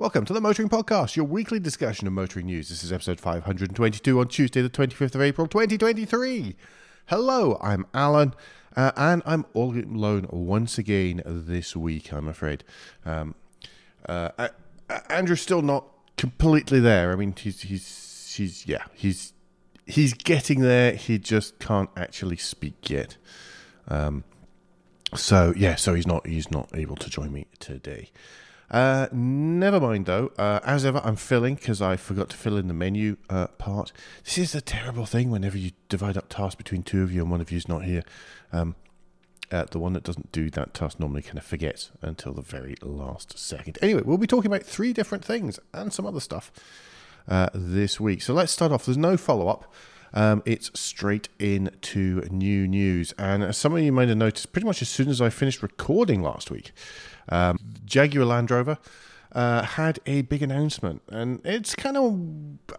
Welcome to the Motoring Podcast, your weekly discussion of motoring news. This is episode 522 on Tuesday, the 25th of April, 2023. Hello, I'm Alan, uh, and I'm all alone once again this week, I'm afraid. Um, uh, Andrew's still not completely there. I mean, he's, he's, he's, yeah, he's, he's getting there. He just can't actually speak yet. Um, so yeah, so he's not, he's not able to join me today. Uh, never mind though. Uh, as ever, I'm filling because I forgot to fill in the menu uh, part. This is a terrible thing whenever you divide up tasks between two of you and one of you is not here. Um, uh, the one that doesn't do that task normally kind of forgets until the very last second. Anyway, we'll be talking about three different things and some other stuff uh, this week. So let's start off. There's no follow up. Um, it's straight into new news. And as some of you might have noticed, pretty much as soon as I finished recording last week, um, Jaguar Land Rover uh, had a big announcement, and it's kind of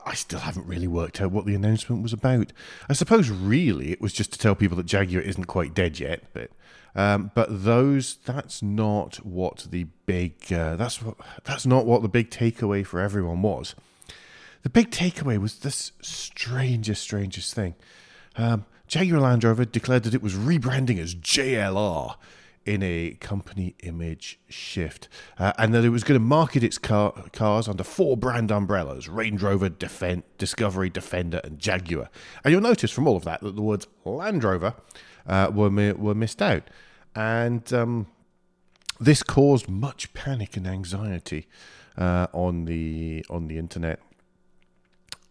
I still haven't really worked out what the announcement was about. I suppose really it was just to tell people that Jaguar isn't quite dead yet, but. Um, but those, that's not what the big, uh, that's what, that's not what the big takeaway for everyone was. The big takeaway was this strangest, strangest thing. Um, Jaguar Land Rover declared that it was rebranding as JLR in a company image shift, uh, and that it was going to market its car, cars under four brand umbrellas Range Rover, Defend, Discovery, Defender, and Jaguar. And you'll notice from all of that that the words Land Rover uh, were, were missed out. And um, this caused much panic and anxiety uh, on the on the internet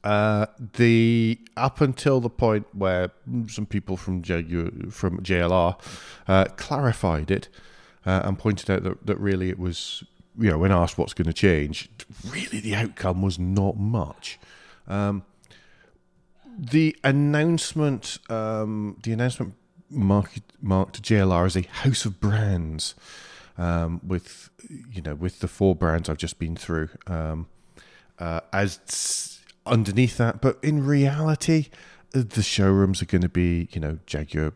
uh, the up until the point where some people from JU, from JLR uh, clarified it uh, and pointed out that, that really it was you know when asked what's going to change, really the outcome was not much. Um, the announcement, um, the announcement marked, marked JLR as a house of brands, um, with you know with the four brands I've just been through, um, uh, as underneath that. But in reality, the showrooms are going to be, you know, Jaguar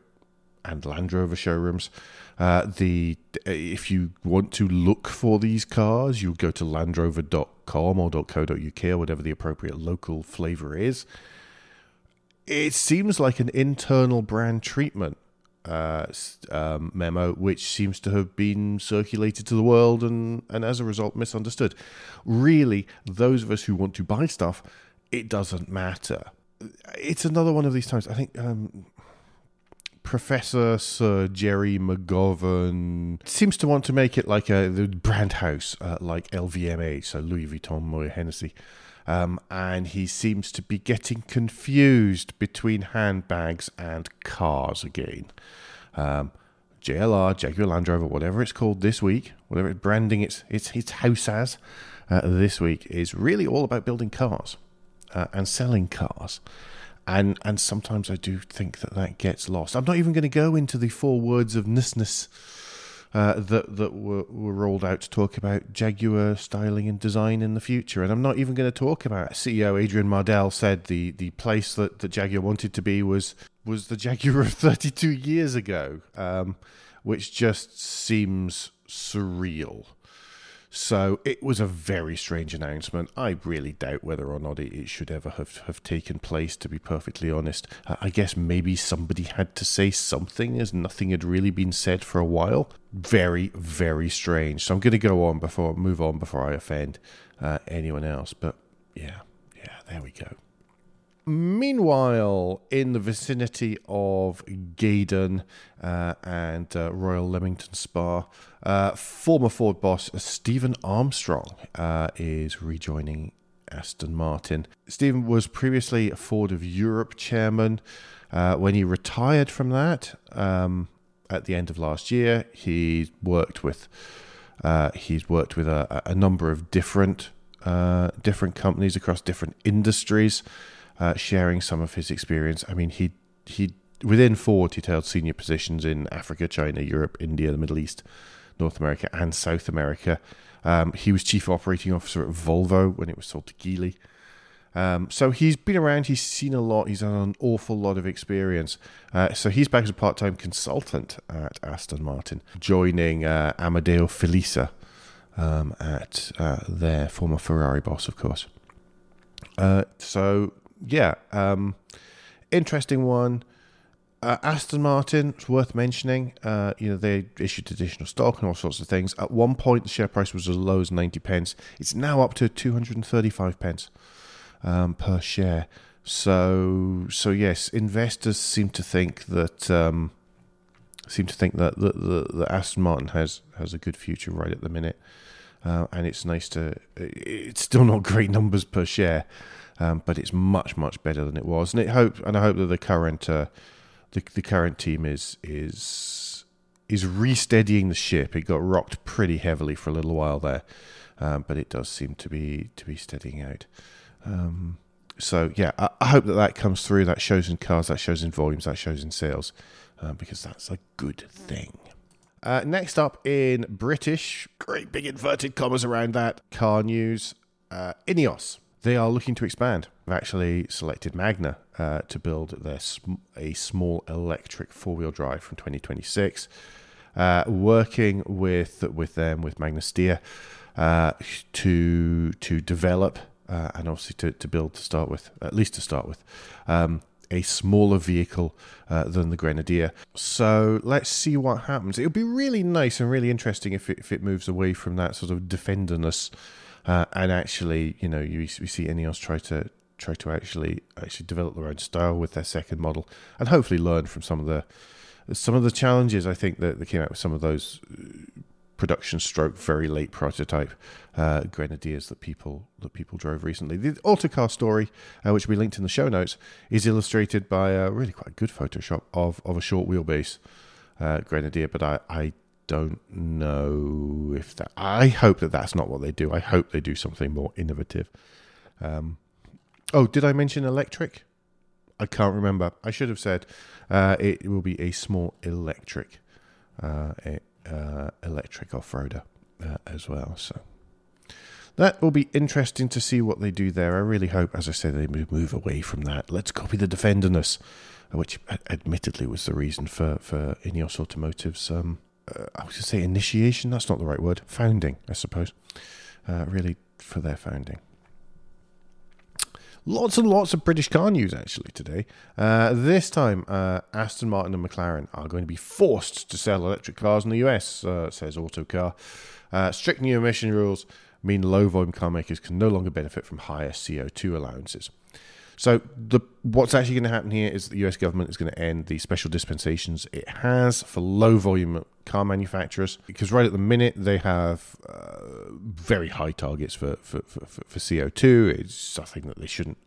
and Land Rover showrooms. Uh, the if you want to look for these cars, you go to landrover.com or .co.uk or whatever the appropriate local flavor is. It seems like an internal brand treatment uh, um, memo, which seems to have been circulated to the world and, and as a result misunderstood. Really, those of us who want to buy stuff it doesn't matter. It's another one of these times. I think um, Professor Sir Gerry McGovern seems to want to make it like a the brand house, uh, like LVMH, so Louis Vuitton, Moët Hennessy. Um, and he seems to be getting confused between handbags and cars again. Um, JLR, Jaguar Land Rover, whatever it's called this week, whatever it's branding its its, its house as uh, this week, is really all about building cars uh, and selling cars. And and sometimes I do think that that gets lost. I'm not even going to go into the four words of nissness uh, that that were, were rolled out to talk about Jaguar styling and design in the future. And I'm not even going to talk about CEO Adrian Mardell said the the place that, that Jaguar wanted to be was was the Jaguar of 32 years ago, um, which just seems surreal. So it was a very strange announcement. I really doubt whether or not it, should ever have, have taken place, to be perfectly honest. I guess maybe somebody had to say something as nothing had really been said for a while. Very, very strange. So I'm going to go on before, move on before I offend uh, anyone else. But yeah, yeah, there we go. Meanwhile, in the vicinity of Gaydon uh, and uh, Royal Leamington Spa, uh, former Ford boss Steven Armstrong uh, is rejoining Aston Martin. Steven was previously a Ford of Europe chairman. Uh, when he retired from that um, at the end of last year, he worked with uh, he's worked with a, a number of different different companies across different industries uh, sharing some of his experience. I mean, he he within Ford, he held senior positions in Africa, China, Europe, India, the Middle East, North America, and South America. Um, he was chief operating officer at Volvo when it was sold to Geely. Um, so he's been around, he's seen a lot, he's had an awful lot of experience. Uh, so he's back as a part time consultant at Aston Martin, joining uh, Amedeo Felisa um, at uh, their former Ferrari boss, of course. Uh, so yeah, um, interesting one. Uh, Aston Martin, it's worth mentioning. Uh, you know, they issued additional stock and all sorts of things. At one point, the share price was as low as 90 pence. It's now up to 235 pence um, per share. So, so yes, investors seem to think that um, seem to think that the, the, the, Aston Martin has has a good future right at the minute, uh, and it's nice to. It's still not great numbers per share, um, but it's much much better than it was, and it hope and I hope that the current uh, the the current team is is is resteadying the ship. It got rocked pretty heavily for a little while there, um, but it does seem to be to be steadying out. Um, so yeah, I, I, hope that that comes through. That shows in cars, that shows in volumes, that shows in sales, uh, because that's a good thing. Uh, next up in British, great big inverted commas around that car news, uh, Ineos. They are looking to expand. They've actually selected Magna uh, to build their sm- a small electric four wheel drive from 2026. Uh, working with with them with Magna Steyr uh, to to develop uh, and obviously to, to build to start with, at least to start with, um, a smaller vehicle uh, than the Grenadier. So let's see what happens. It would be really nice and really interesting if it, if it moves away from that sort of defenderness uh, and actually, you know, you, we see Ineos try to try to actually actually develop their own style with their second model and hopefully learn from some of the some of the challenges I think that, that came out with some of those production stroke very late prototype uh, grenadiers that people that people drove recently. The autocar story, uh, which we linked in the show notes, is illustrated by a really quite good Photoshop of, of a short wheelbase uh, grenadier. But I, I don't know if that. I hope that that's not what they do. I hope they do something more innovative. Um, oh, did I mention electric? I can't remember. I should have said uh, it will be a small electric. Uh, uh, electric off-roader uh, as well. So that will be interesting to see what they do there. I really hope, as I said, they move away from that. Let's copy the defenderness, which admittedly was the reason for for Ineos Automotive's. Um, uh, I was going to say initiation. That's not the right word. Founding, I suppose. Uh, really for their founding. Lots and lots of British car news actually today. Uh, this time, uh, Aston Martin and McLaren are going to be forced to sell electric cars in the US, uh, says Autocar. Uh, strict new emission rules mean low volume car makers can no longer benefit from higher CO2 allowances. So the what's actually going to happen here is the U.S. government is going to end the special dispensations it has for low volume car manufacturers because right at the minute they have uh, very high targets for for, for, for CO2. It's something that they shouldn't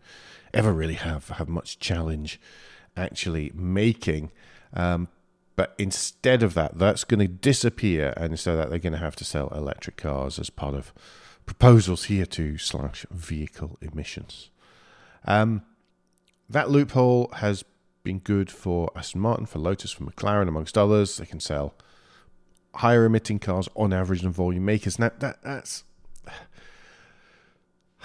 ever really have have much challenge actually making. Um, but instead of that, that's going to disappear, and so that they're going to have to sell electric cars as part of proposals here to slash vehicle emissions. Um, that loophole has been good for Aston Martin, for Lotus, for McLaren, amongst others. They can sell higher emitting cars on average than volume makers. Now that that's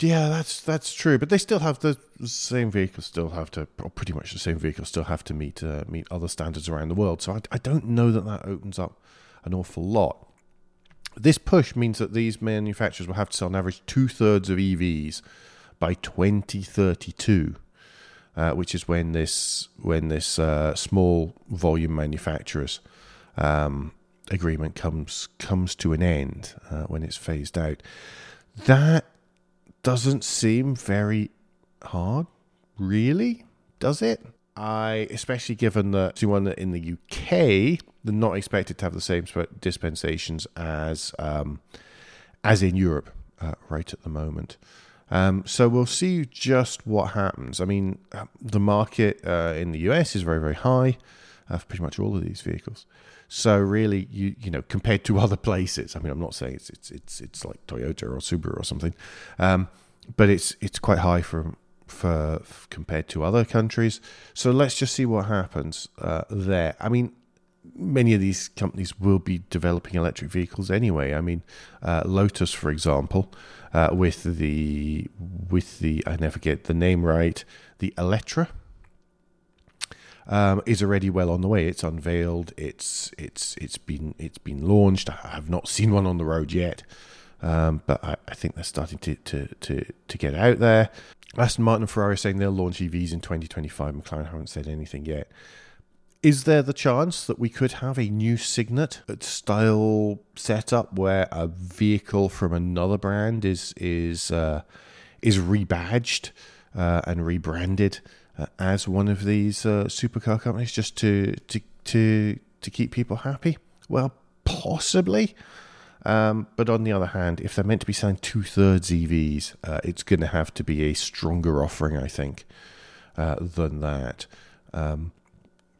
yeah, that's that's true. But they still have the same vehicles. Still have to, or pretty much the same vehicles, still have to meet uh, meet other standards around the world. So I, I don't know that that opens up an awful lot. This push means that these manufacturers will have to sell an average two thirds of EVs by 2032, uh, which is when this when this uh, small volume manufacturers um, agreement comes comes to an end uh, when it's phased out. That doesn't seem very hard, really, does it? I, especially given that one in the UK, they're not expected to have the same dispensations as um, as in Europe uh, right at the moment. Um, so we'll see just what happens. I mean, the market uh, in the US is very, very high uh, for pretty much all of these vehicles. So really, you you know, compared to other places, I mean, I'm not saying it's it's it's, it's like Toyota or Subaru or something, um, but it's it's quite high for for compared to other countries. So let's just see what happens uh, there. I mean, many of these companies will be developing electric vehicles anyway. I mean, uh, Lotus, for example, uh, with the with the I never get the name right, the Electra. um, is already well on the way. It's unveiled. It's it's it's been it's been launched. I have not seen one on the road yet, um, but I, I, think they're starting to, to to to get out there. Aston Martin and Ferrari saying they'll launch EVs in 2025. McLaren haven't said anything yet. Is there the chance that we could have a new Cygnet style setup where a vehicle from another brand is is uh, is rebadged uh, and rebranded uh, as one of these uh, supercar companies just to to to to keep people happy? Well, possibly. Um, but on the other hand, if they're meant to be selling two thirds EVs, uh, it's going to have to be a stronger offering, I think, uh, than that. Um,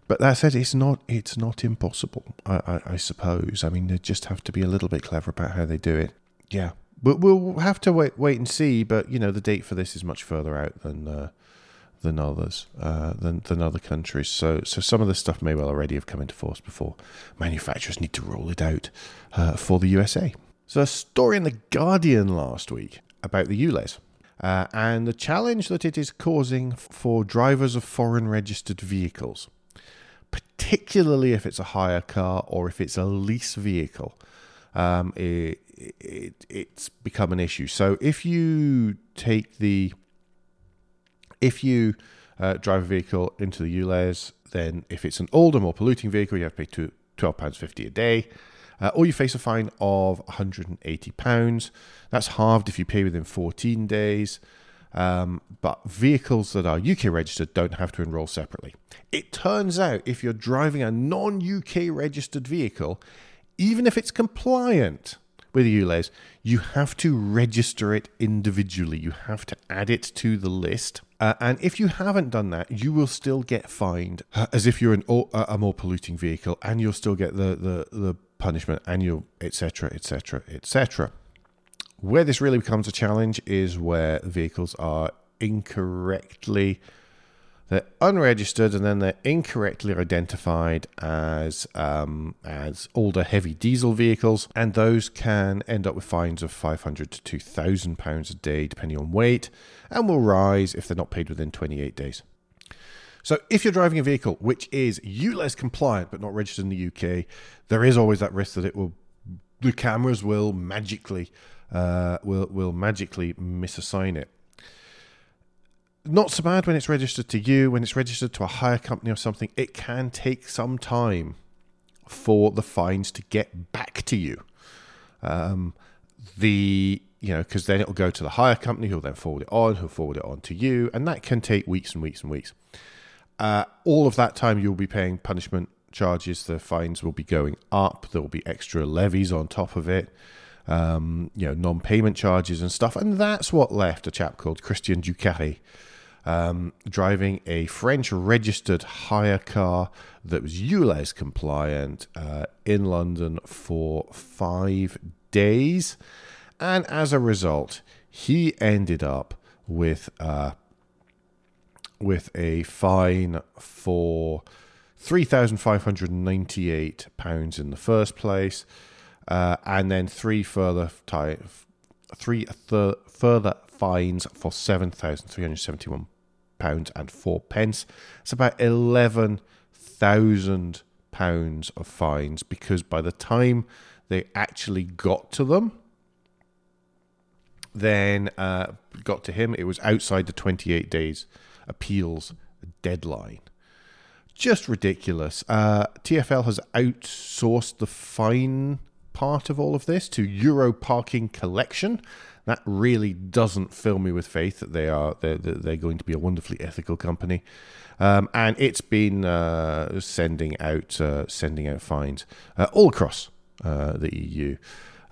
but that said, it's not it's not impossible. I, I, I, suppose. I mean, they just have to be a little bit clever about how they do it. Yeah, but we'll have to wait wait and see. But you know, the date for this is much further out than uh, than others uh, than than other countries. So so some of this stuff may well already have come into force before manufacturers need to roll it out uh, for the USA. So a story in the Guardian last week about the ULEZ. Uh, and the challenge that it is causing for drivers of foreign registered vehicles particularly if it's a hire car or if it's a lease vehicle, um, it, it, it's become an issue. So if you take the, if you uh, drive a vehicle into the ULEZ, then if it's an older, more polluting vehicle, you have to pay £12.50 a day. Uh, or you face a fine of £180. That's halved if you pay within 14 days. Um, but vehicles that are UK registered don't have to enroll separately. It turns out if you're driving a non UK registered vehicle, even if it's compliant with the ULEZ, you have to register it individually. You have to add it to the list. Uh, and if you haven't done that, you will still get fined uh, as if you're an, a more polluting vehicle, and you'll still get the, the, the punishment, and you'll etc. etc. etc. Where this really becomes a challenge is where vehicles are incorrectly they're unregistered and then they're incorrectly identified as um, as older heavy diesel vehicles, and those can end up with fines of 500 to 2,000 pounds a day, depending on weight, and will rise if they're not paid within 28 days. So, if you're driving a vehicle which is ULEZ compliant but not registered in the UK, there is always that risk that it will the cameras will magically uh, will will magically misassign it. Not so bad when it's registered to you. When it's registered to a hire company or something, it can take some time for the fines to get back to you. Um, the you know because then it will go to the hire company who'll then forward it on, who'll forward it on to you, and that can take weeks and weeks and weeks. Uh, all of that time you'll be paying punishment charges. The fines will be going up. There will be extra levies on top of it um, you know, non-payment charges and stuff. And that's what left a chap called Christian Ducarry um, driving a French registered hire car that was ULEZ compliant uh, in London for five days. And as a result, he ended up with uh, with a fine for three thousand five hundred ninety eight pounds in the first place, uh, and then three further ty- three th- further fines for seven thousand three hundred seventy one pounds and four pence. It's about eleven thousand pounds of fines because by the time they actually got to them, then uh, got to him, it was outside the twenty eight days appeals deadline just ridiculous. Uh, TFL has outsourced the fine part of all of this to Euro Parking Collection. That really doesn't fill me with faith that they are they're, they're going to be a wonderfully ethical company, um, and it's been uh, sending out uh, sending out fines uh, all across uh, the EU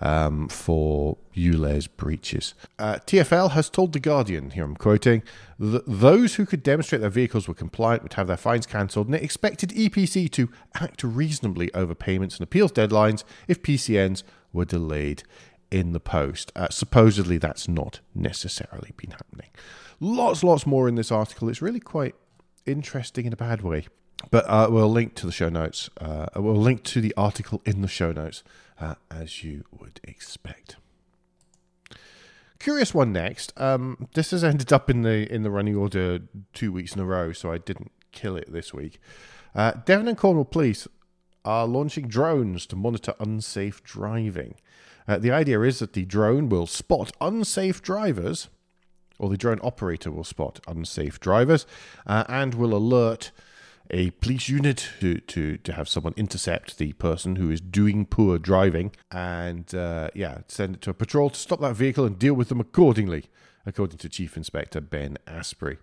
um, for ULEZ breaches. Uh, TFL has told The Guardian, here I'm quoting, that those who could demonstrate their vehicles were compliant would have their fines cancelled, and it expected EPC to act reasonably over payments and appeals deadlines if PCNs were delayed in the post. Uh, supposedly, that's not necessarily been happening. Lots, lots more in this article. It's really quite interesting in a bad way. But uh, we'll link to the show notes. Uh, we'll link to the article in the show notes uh, as you would expect. Curious one next. Um, this has ended up in the in the running order two weeks in a row, so I didn't kill it this week. Uh, Devon and Cornwall Police are launching drones to monitor unsafe driving. Uh, the idea is that the drone will spot unsafe drivers, or the drone operator will spot unsafe drivers, uh, and will alert a police unit to, to, to have someone intercept the person who is doing poor driving and, uh, yeah, send it to a patrol to stop that vehicle and deal with them accordingly, according to Chief Inspector Ben Asprey.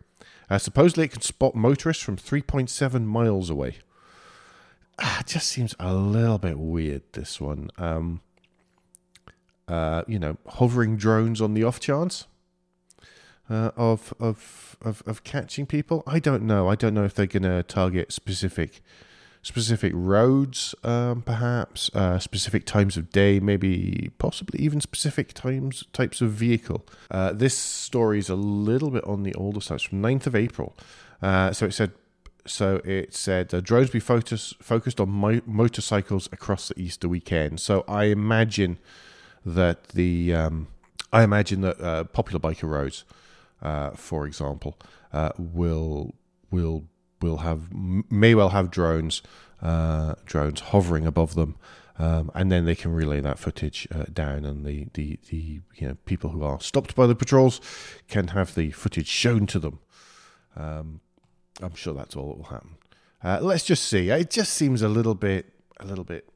Uh, supposedly, it can spot motorists from 3.7 miles away. Ah, it just seems a little bit weird, this one. Um, uh, you know, hovering drones on the off chance uh, of, of of of catching people. I don't know. I don't know if they're going to target specific specific roads, um, perhaps uh, specific times of day, maybe possibly even specific times types of vehicle. Uh, this story is a little bit on the older side. It's from 9th of April. Uh, so it said. So it said drones be focus, focused on mo- motorcycles across the Easter weekend. So I imagine that the um, I imagine that uh, popular biker roads, uh, for example, uh, will will will have may well have drones uh, drones hovering above them, um, and then they can relay that footage uh, down, and the, the the you know people who are stopped by the patrols can have the footage shown to them. Um, I'm sure that's all that will happen. Uh, let's just see. It just seems a little bit a little bit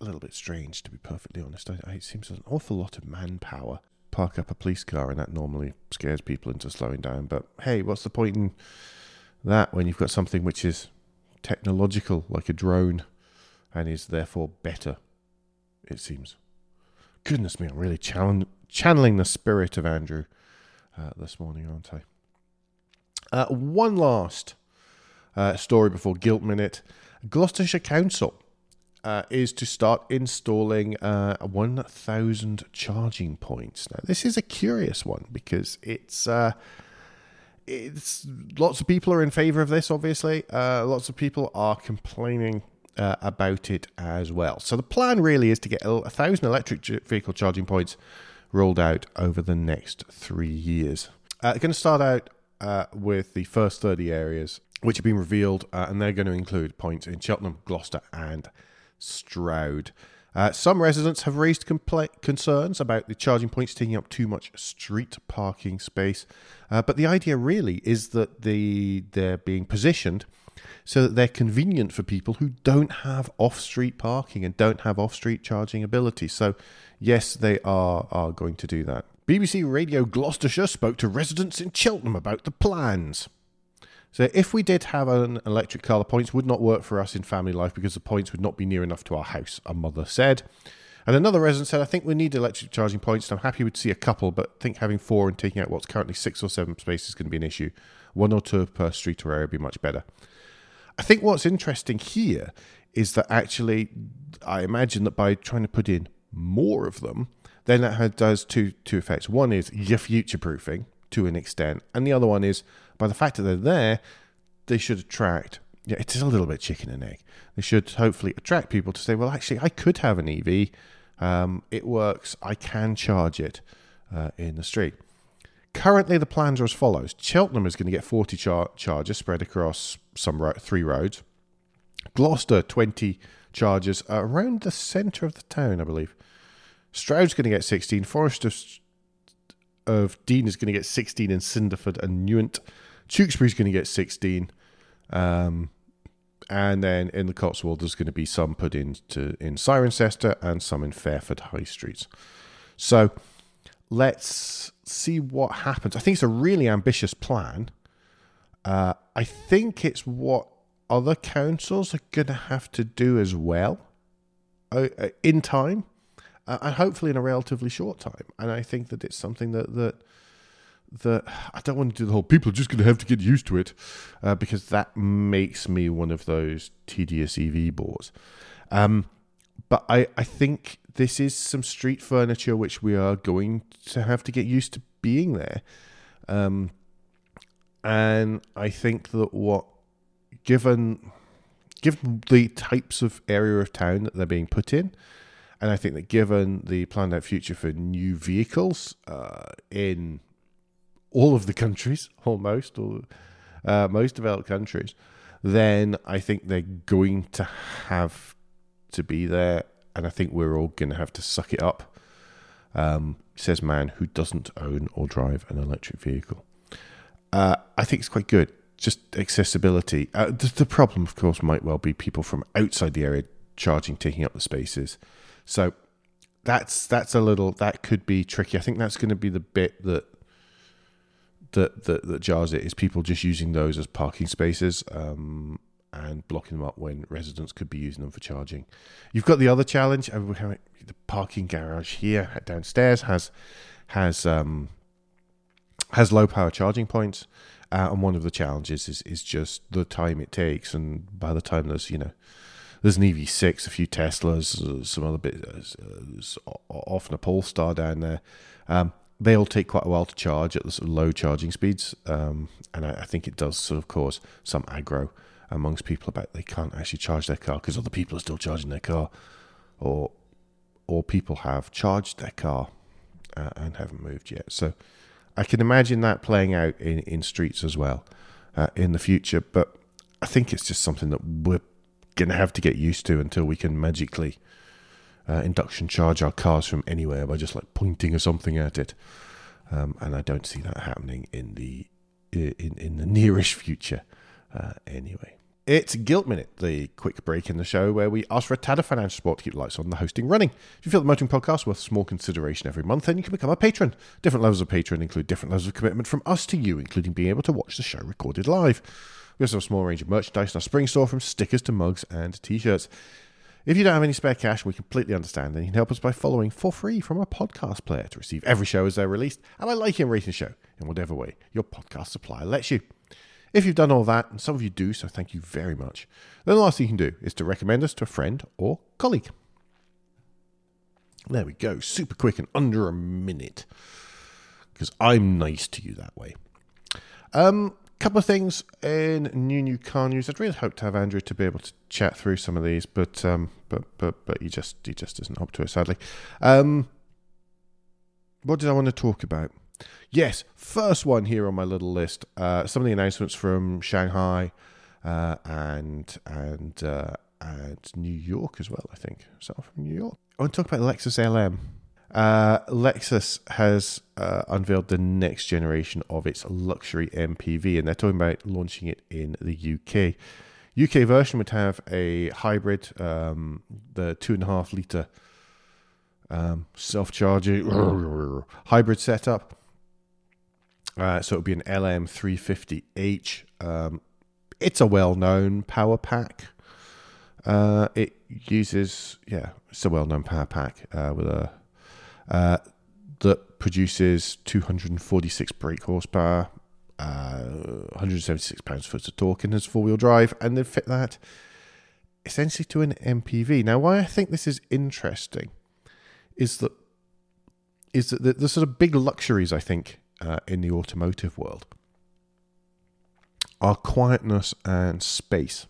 a little bit strange, to be perfectly honest. I, I, it seems an awful lot of manpower. Park up a police car, and that normally scares people into slowing down. But hey, what's the point in that when you've got something which is technological, like a drone, and is therefore better? It seems. Goodness me, I'm really channel- channeling the spirit of Andrew uh, this morning, aren't I? Uh, one last uh, story before Guilt Minute. Gloucestershire Council uh, is to start installing uh, 1,000 charging points. Now, this is a curious one because it's. Uh, it's lots of people are in favor of this. Obviously, uh, lots of people are complaining uh, about it as well. So the plan really is to get a thousand electric vehicle charging points rolled out over the next three years. Uh, going to start out with the first 30 areas, which have been revealed, and they're going to include points in Cheltenham, Gloucester, and Stroud. Uh, some residents have raised concerns about the charging points taking up too much street parking space, uh, but the idea really is that the they're being positioned so that they're convenient for people who don't have off-street parking and don't have off-street charging ability. So, yes, they are are going to do that. BBC Radio Gloucestershire spoke to residents in Cheltenham about the plans. So if we did have an electric car, the points would not work for us in family life because the points would not be near enough to our house, a mother said. And another resident said, I think we need electric charging points. I'm happy to see a couple, but think having four and taking out what's currently six or seven spaces is going to be an issue. One or two per street or area would be much better. I think what's interesting here is that actually, I imagine that by trying to put in more of them, then that does two two effects. One is you're future proofing to an extent, and the other one is by the fact that they're there, they should attract. Yeah, it is a little bit chicken and egg. They should hopefully attract people to say, well, actually, I could have an EV. Um, it works. I can charge it uh, in the street. Currently, the plans are as follows: Cheltenham is going to get 40 char- charges spread across some ro- three roads. Gloucester 20 chargers around the centre of the town, I believe. Stroud's going to get 16. Forest of, of Dean is going to get 16 in Cinderford and Newent. Tewkesbury's going to get 16. Um, and then in the Cotswold, there's going to be some put into in Cirencester and some in Fairford High Streets. So let's see what happens. I think it's a really ambitious plan. Uh, I think it's what other councils are going to have to do as well uh, uh, in time, uh, and hopefully in a relatively short time. And I think that it's something that that that I don't want to do the whole people are just going to have to get used to it uh, because that makes me one of those tedious EV bores. Um, but I, I think this is some street furniture which we are going to have to get used to being there. Um, and I think that what, given given the types of area of town that they're being put in, and I think that given the planned out future for new vehicles uh, in all of the countries almost, or uh, most developed countries, then I think they're going to have to be there, and I think we're all going to have to suck it up. Um, says man who doesn't own or drive an electric vehicle. Uh, I think it's quite good. Just accessibility. Uh, the, the, problem, of course, might well be people from outside the area charging, taking up the spaces. So that's that's a little that could be tricky. I think that's going to be the bit that that that, that jars it is people just using those as parking spaces. Um, and blocking them up when residents could be using them for charging. You've got the other challenge. Uh, the parking garage here downstairs has has um, has low power charging points, uh, and one of the challenges is is just the time it takes. And by the time there's you know there's an EV6, a few Teslas, uh, some other bits, uh, often a Polestar down there. Um, they all take quite a while to charge at the sort of low charging speeds, um, and I, I, think it does sort of cause some aggro amongst people about they can't actually charge their car because other people are still charging their car, or or people have charged their car uh, and haven't moved yet. So I can imagine that playing out in, in streets as well uh, in the future. But I think it's just something that we're going to have to get used to until we can magically uh, induction charge our cars from anywhere by just like pointing or something at it. Um, and I don't see that happening in the in in the nearish future, uh, anyway. It's Guilt Minute, the quick break in the show where we ask for a tad of financial support to keep the lights on the hosting running. If you feel the Motoring Podcast worth small consideration every month, then you can become a patron. Different levels of patron include different levels of commitment from us to you, including being able to watch the show recorded live. We also have a small range of merchandise in our spring store from stickers to mugs and t-shirts. If you don't have any spare cash, we completely understand, then you can help us by following for free from a podcast player to receive every show as they're released, and I like and rating show in whatever way your podcast supplier lets you. If you've done all that, and some of you do, so thank you very much, then the last thing you can do is to recommend us to a friend or colleague. There we go, super quick and under a minute, because I'm nice to you that way. Um, couple of things in new new car news. I'd really hoped to have Andrew to be able to chat through some of these, but um, but but but he just he just isn't up to it, sadly. Um, what did I want to talk about? Yes, first one here on my little list. Uh, some of the announcements from Shanghai uh, and and uh, and New York as well. I think that from New York. I want to talk about Lexus LM. Uh, Lexus has uh, unveiled the next generation of its luxury MPV, and they're talking about launching it in the UK. UK version would have a hybrid, um, the two and a half liter um, self-charging hybrid setup uh, so it would be an LM350H. Um, it's a well-known power pack. Uh, it uses, yeah, it's a well-known power pack uh, with a uh, that produces 246 brake horsepower, uh, 176 pounds foot of torque, and has four-wheel drive, and then fit that essentially to an MPV. Now, why I think this is interesting is that is that the, the sort of big luxuries I think uh, in the automotive world are quietness and space.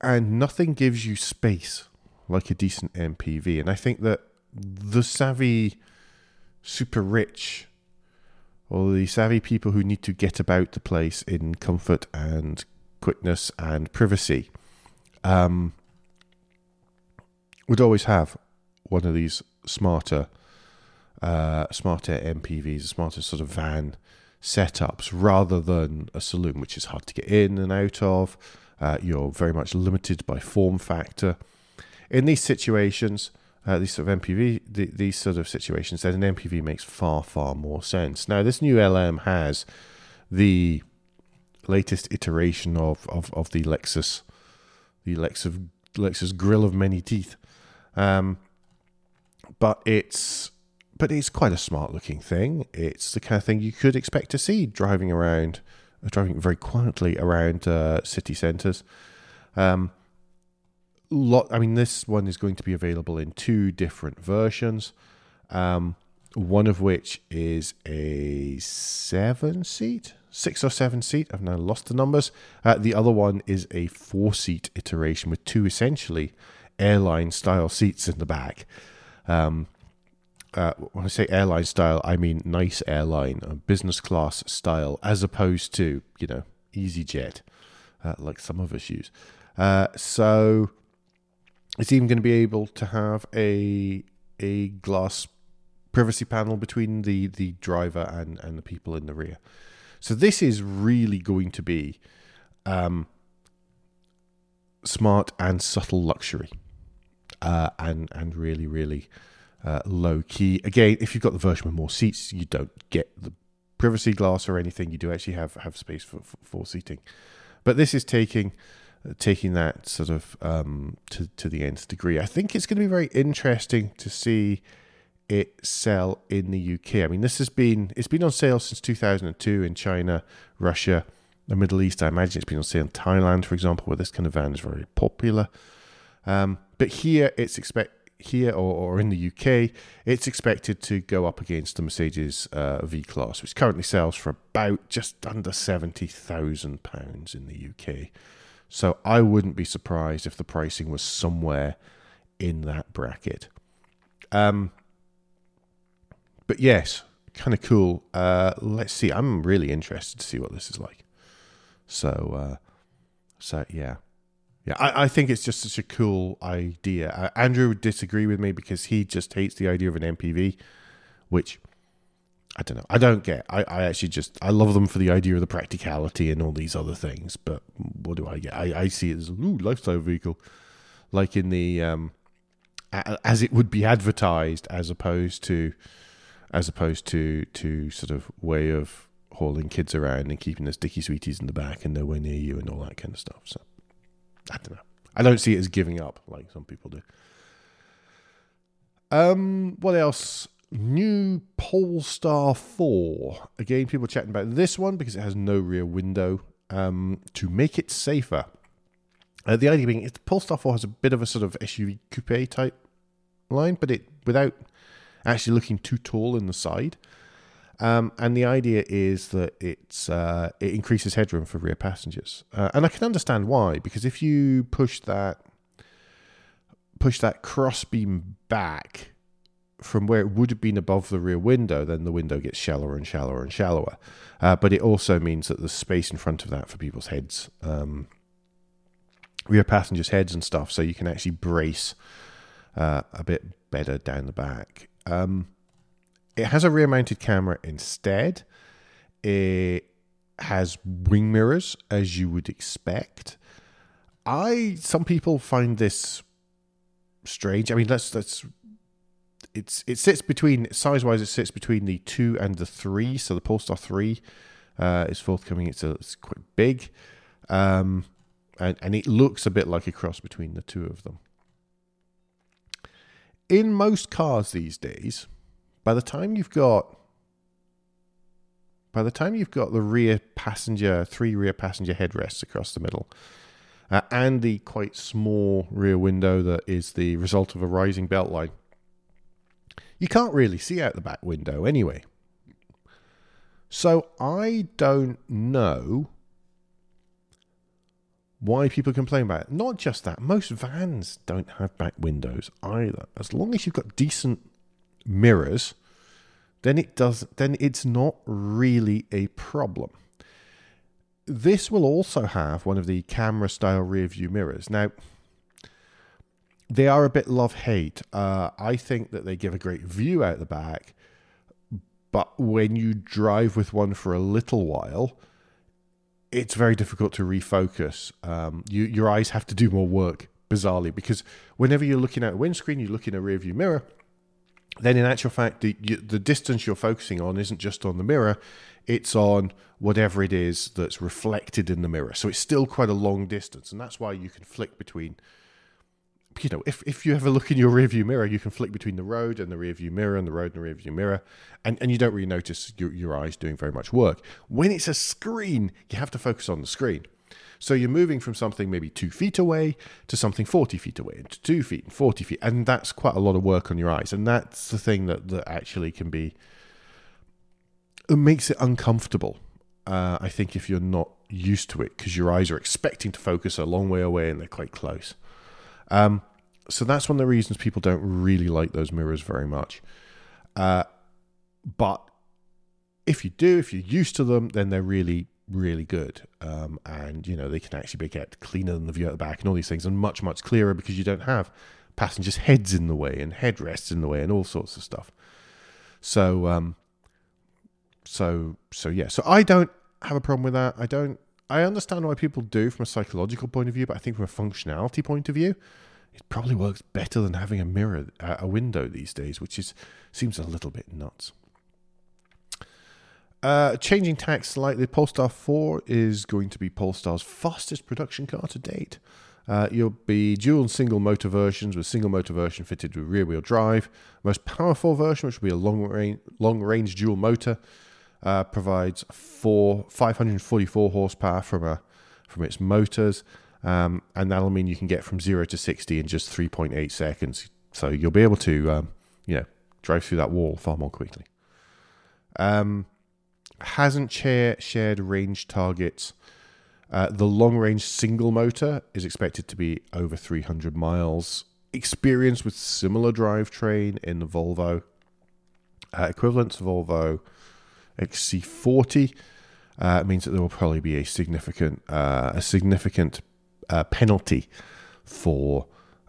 And nothing gives you space like a decent MPV. And I think that the savvy, super rich, or the savvy people who need to get about the place in comfort and quickness and privacy um, would always have one of these smarter uh, smarter MPVs, smarter sort of van setups rather than a saloon, which is hard to get in and out of. Uh, you're very much limited by form factor. In these situations, uh, these sort of MPV, the, these sort of situations, then an MPV makes far, far more sense. Now, this new LM has the latest iteration of, of, of the Lexus, the Lexus, Lexus grill of many teeth. Um, but it's but it's quite a smart looking thing. It's the kind of thing you could expect to see driving around, uh, driving very quietly around uh, city centres. Um, lot. I mean, this one is going to be available in two different versions. Um, one of which is a seven seat, six or seven seat. I've now lost the numbers. Uh, the other one is a four seat iteration with two essentially airline style seats in the back. Um, uh, when I say airline style, I mean nice airline, business class style, as opposed to you know EasyJet, uh, like some of us use. Uh, so it's even going to be able to have a a glass privacy panel between the the driver and and the people in the rear. So this is really going to be um, smart and subtle luxury, uh, and and really really uh, low key. Again, if you've got the version with more seats, you don't get the privacy glass or anything. You do actually have have space for for, for seating, but this is taking taking that sort of um, to to the nth degree. I think it's going to be very interesting to see it sell in the UK. I mean, this has been it's been on sale since 2002 in China, Russia, the Middle East. I imagine it's been on sale in Thailand, for example, where this kind of van is very popular. Um, but here, it's expect here or, or in the UK, it's expected to go up against the Mercedes uh, V Class, which currently sells for about just under seventy thousand pounds in the UK. So I wouldn't be surprised if the pricing was somewhere in that bracket. Um, but yes, kind of cool. Uh, let's see. I'm really interested to see what this is like. So, uh, so yeah, yeah. I, I think it's just such a cool idea. Uh, Andrew would disagree with me because he just hates the idea of an MPV, which I don't know. I don't get. I, I actually just I love them for the idea of the practicality and all these other things. But what do I get? I, I see it as a ooh, lifestyle vehicle, like in the um, as it would be advertised, as opposed to as opposed to to sort of way of hauling kids around and keeping the sticky sweeties in the back and nowhere near you and all that kind of stuff. So I don't know. I don't see it as giving up like some people do. Um, what else? New Polestar 4. Again, people chatting about this one because it has no rear window um, to make it safer. Uh, the idea being, the Polestar 4 has a bit of a sort of SUV coupe type line, but it without actually looking too tall in the side. Um, and the idea is that it's uh, it increases headroom for rear passengers, uh, and I can understand why. Because if you push that push that crossbeam back from where it would have been above the rear window, then the window gets shallower and shallower and shallower. Uh, but it also means that there's space in front of that for people's heads, um, rear passengers' heads and stuff, so you can actually brace uh, a bit better down the back. Um, it has a rear mounted camera instead. It has wing mirrors, as you would expect. I some people find this strange. I mean, that's that's it's it sits between size wise. It sits between the two and the three. So the Polestar three uh, is forthcoming. It's a, it's quite big, um, and and it looks a bit like a cross between the two of them. In most cars these days, by the time you've got by the time you've got the rear passenger three rear passenger headrests across the middle uh, and the quite small rear window that is the result of a rising belt line you can't really see out the back window anyway so i don't know why people complain about it not just that most vans don't have back windows either as long as you've got decent mirrors, then it does then it's not really a problem. This will also have one of the camera style rear view mirrors. Now, they are a bit love hate. Uh, I think that they give a great view out the back, but when you drive with one for a little while, it's very difficult to refocus. Um, you, your eyes have to do more work, bizarrely, because whenever you're looking at a windscreen, you look in a rear view mirror, then in actual fact, the, the distance you're focusing on isn't just on the mirror, it's on whatever it is that's reflected in the mirror. So it's still quite a long distance. And that's why you can flick between, you know, if, if you a look in your rearview mirror, you can flick between the road and the rearview mirror and the road and the rearview mirror. And, and you don't really notice your, your eyes doing very much work. When it's a screen, you have to focus on the screen. So you're moving from something maybe two feet away to something 40 feet away, and to two feet and 40 feet. And that's quite a lot of work on your eyes. And that's the thing that, that actually can be, it makes it uncomfortable. Uh, I think if you're not used to it, because your eyes are expecting to focus a long way away and they're quite close. Um, so that's one of the reasons people don't really like those mirrors very much. Uh, but if you do, if you're used to them, then they're really, really good. Um, and, you know, they can actually be kept cleaner than the view at the back and all these things and much, much clearer because you don't have passengers' heads in the way and headrests in the way and all sorts of stuff. So, um, so, so yeah. So I don't have a problem with that. I don't. I understand why people do from a psychological point of view, but I think from a functionality point of view, it probably works better than having a mirror, a window these days, which is seems a little bit nuts. Uh, changing tack slightly, Polestar 4 is going to be Polestar's fastest production car to date. Uh, you'll be dual and single motor versions, with single motor version fitted with rear wheel drive. Most powerful version, which will be a long range, long range dual motor, uh, provides four 544 horsepower from a from its motors, um, and that'll mean you can get from zero to 60 in just 3.8 seconds. So you'll be able to, um, you know, drive through that wall far more quickly. Um, hasn't share, shared range targets. Uh, the long range single motor is expected to be over 300 miles. Experience with similar drivetrain in the Volvo. Uh, equivalent to Volvo XC40 uh, means that there will probably be a significant uh, a significant uh, penalty for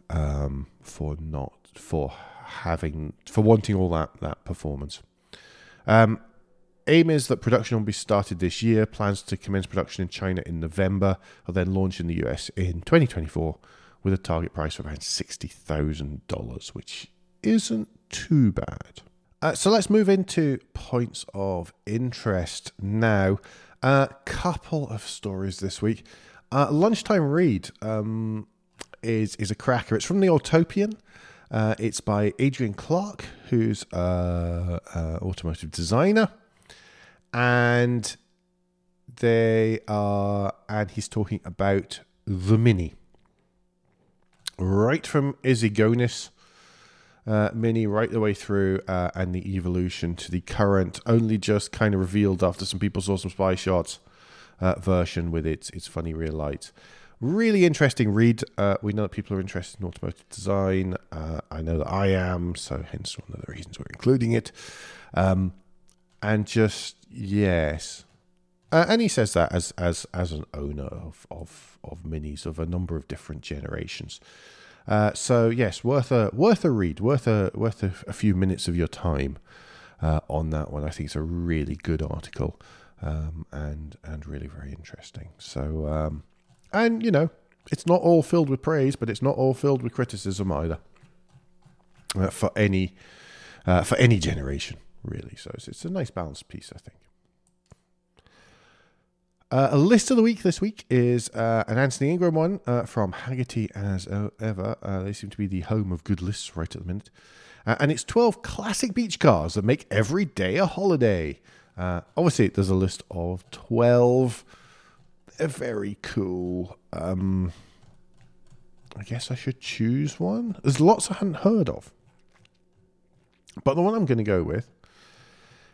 um, for not for having for wanting all that that performance. Um, aim is that production will be started this year. Plans to commence production in China in November, and then launch in the US in 2024 with a target price of around sixty thousand dollars, which isn't too bad. Uh, so let's move into points of interest now. A uh, couple of stories this week. Uh, lunchtime read um, is is a cracker. It's from the Autopian. Uh, it's by Adrian Clarke, who's an automotive designer, and they are, and he's talking about the Mini, right from Issigonis uh, Mini right the way through, uh, and the evolution to the current, only just kind of revealed after some people saw some spy shots uh, version with its its funny rear lights. Really interesting read. Uh, we know that people are interested in automotive design. Uh, I know that I am, so hence one of the reasons we're including it. Um, and just yes, uh, and he says that as as as an owner of of of minis of a number of different generations. Uh, so yes, worth a worth a read, worth a worth a, a few minutes of your time uh, on that one. I think it's a really good article um, and and really very interesting. So um, and you know it's not all filled with praise, but it's not all filled with criticism either uh, for any uh, for any generation really. So it's, it's a nice balanced piece, I think. Uh, a list of the week this week is uh, an Anthony Ingram one uh, from Hagerty as ever. Uh, they seem to be the home of good lists right at the minute. Uh, and it's 12 classic beach cars that make every day a holiday. Uh, obviously, there's a list of 12. They're very cool. Um, I guess I should choose one. There's lots I hadn't heard of. But the one I'm going to go with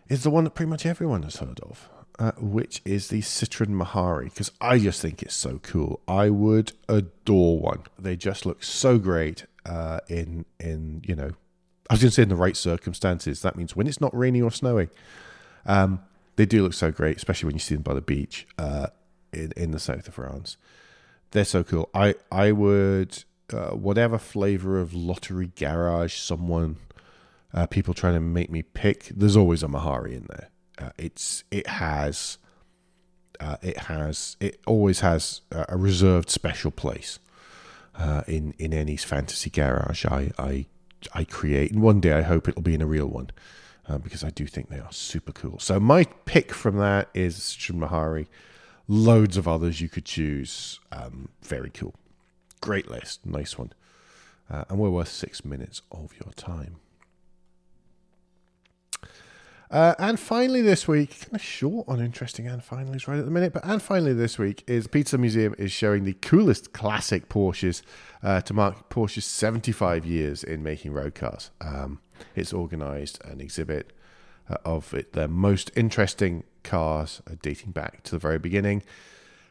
is the one that pretty much everyone has heard of uh, which is the Citroen Méhari, because I just think it's so cool. I would adore one. They just look so great uh, in in you know, I was going to say in the right circumstances. That means when it's not raining or snowing. Um, they do look so great, especially when you see them by the beach uh, in in the south of France. They're so cool. I I would uh, whatever flavor of lottery garage someone uh, people trying to make me pick. There's always a Méhari in there. Uh, it's it has uh, it has it always has a reserved special place uh, in in any fantasy garage I, I I create, and one day I hope it'll be in a real one uh, because I do think they are super cool. So my pick from that is Méhari. Loads of others you could choose. Um, very cool, great list, nice one, uh, and we're worth six minutes of your time. Uh, and finally, this week, kind of short on interesting and finallys right at the minute, but and finally this week is Porsche Museum is showing the coolest classic Porsches uh, to mark Porsche's 75 years in making road cars. Um, it's organised an exhibit uh, of it, their most interesting cars uh, dating back to the very beginning.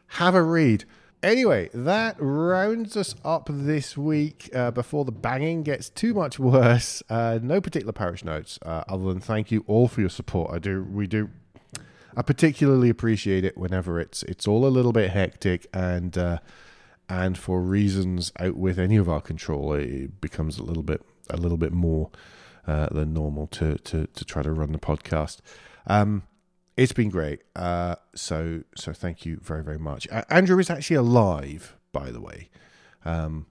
Have a read. Anyway, that rounds us up this week uh, before the banging gets too much worse. Uh, no particular parish notes, uh, other than thank you all for your support. I do, we do, I particularly appreciate it whenever it's it's all a little bit hectic and uh, and for reasons out with any of our control, it becomes a little bit a little bit more uh, than normal to to to try to run the podcast. Um, it's been great. Uh, so so thank you very very much. Uh, Andrew is actually alive, by the way, um,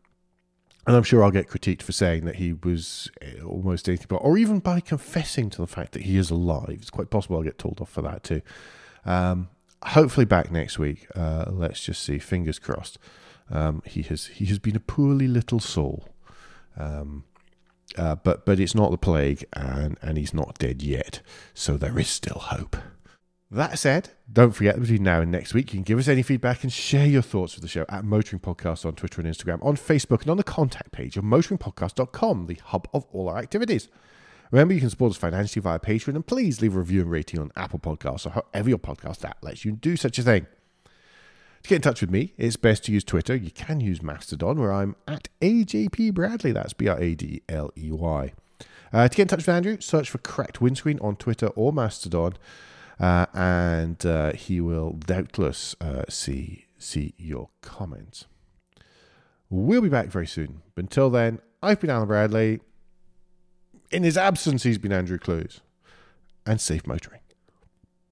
and I'm sure I'll get critiqued for saying that he was uh, almost anything but, or even by confessing to the fact that he is alive. It's quite possible I'll get told off for that too. Um, hopefully back next week. Uh, let's just see. Fingers crossed. Um, he has he has been a poorly little soul. Um, uh, but but it's not the plague, and, and he's not dead yet, so there is still hope. That said, don't forget that between now and next week, you can give us any feedback and share your thoughts with the show at Motoring Podcast on Twitter and Instagram, on Facebook, and on the contact page of motoringpodcast.com, the hub of all our activities. Remember, you can support us financially via Patreon, and please leave a review and rating on Apple Podcasts or however your podcast app lets you do such a thing. To get in touch with me, it's best to use Twitter. You can use Mastodon, where I'm at AJP Bradley. That's B R A D L E Y. Uh, to get in touch with Andrew, search for Cracked Windscreen on Twitter or Mastodon uh, and uh, he will doubtless uh, see see your comments. We'll be back very soon. But until then, I've been Alan Bradley. In his absence, he's been Andrew Clues. And safe motoring.